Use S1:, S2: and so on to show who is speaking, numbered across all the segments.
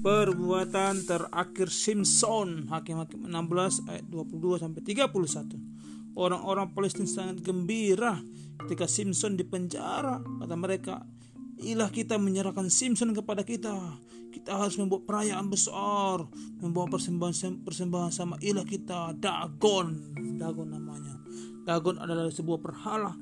S1: Perbuatan terakhir Simpson Hakim-hakim 16 ayat 22 sampai 31. Orang-orang Palestina sangat gembira ketika Simpson dipenjara. Kata mereka, Ilah kita menyerahkan Simpson kepada kita. Kita harus membuat perayaan besar, membawa persembahan persembahan sama ilah kita, Dagon. Dagon namanya. Dagon adalah sebuah perhala,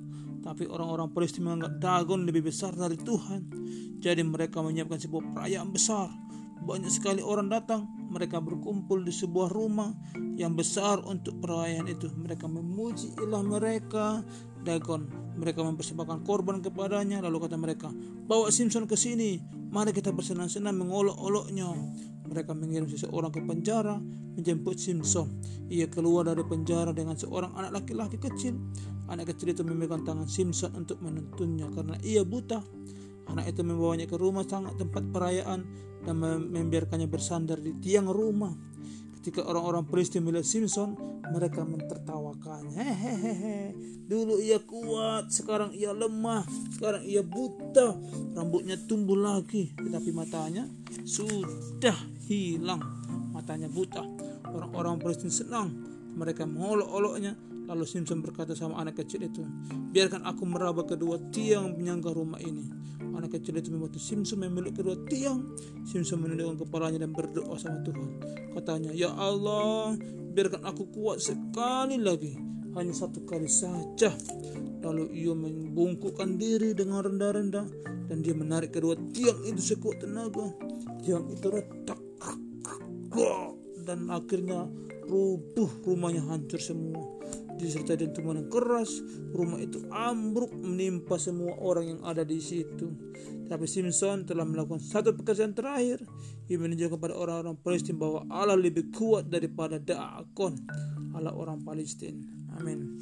S1: tapi orang-orang Palestina menganggap Dagon lebih besar dari Tuhan. Jadi mereka menyiapkan sebuah perayaan besar banyak sekali orang datang, mereka berkumpul di sebuah rumah yang besar untuk perayaan itu. Mereka memuji ilah mereka, Dagon. Mereka mempersembahkan korban kepadanya, lalu kata mereka, bawa Simpson ke sini, mari kita bersenang-senang mengolok-oloknya. Mereka mengirim seseorang ke penjara menjemput Simpson. Ia keluar dari penjara dengan seorang anak laki-laki kecil. Anak kecil itu memegang tangan Simpson untuk menuntunnya karena ia buta. Anak itu membawanya ke rumah sangat tempat perayaan dan membiarkannya bersandar di tiang rumah. Ketika orang-orang Palestina melihat Simpson, mereka mentertawakannya. Hehehe, dulu ia kuat, sekarang ia lemah, sekarang ia buta, rambutnya tumbuh lagi, tetapi matanya sudah hilang. Matanya buta. Orang-orang Palestina senang, mereka mengolok-oloknya Lalu Simpson berkata sama anak kecil itu, biarkan aku meraba kedua tiang penyangga rumah ini. Anak kecil itu membantu Simpson memilih kedua tiang. Simpson menundukkan kepalanya dan berdoa sama Tuhan. Katanya, Ya Allah, biarkan aku kuat sekali lagi. Hanya satu kali saja. Lalu ia membungkukkan diri dengan rendah-rendah dan dia menarik kedua tiang itu sekuat tenaga. Tiang itu retak dan akhirnya rubuh rumahnya hancur semua disertai dentuman yang keras rumah itu ambruk menimpa semua orang yang ada di situ. Tapi Simpson telah melakukan satu pekerjaan terakhir ia menunjukkan kepada orang-orang Palestina bahwa Allah lebih kuat daripada Daakon Allah orang Palestina amin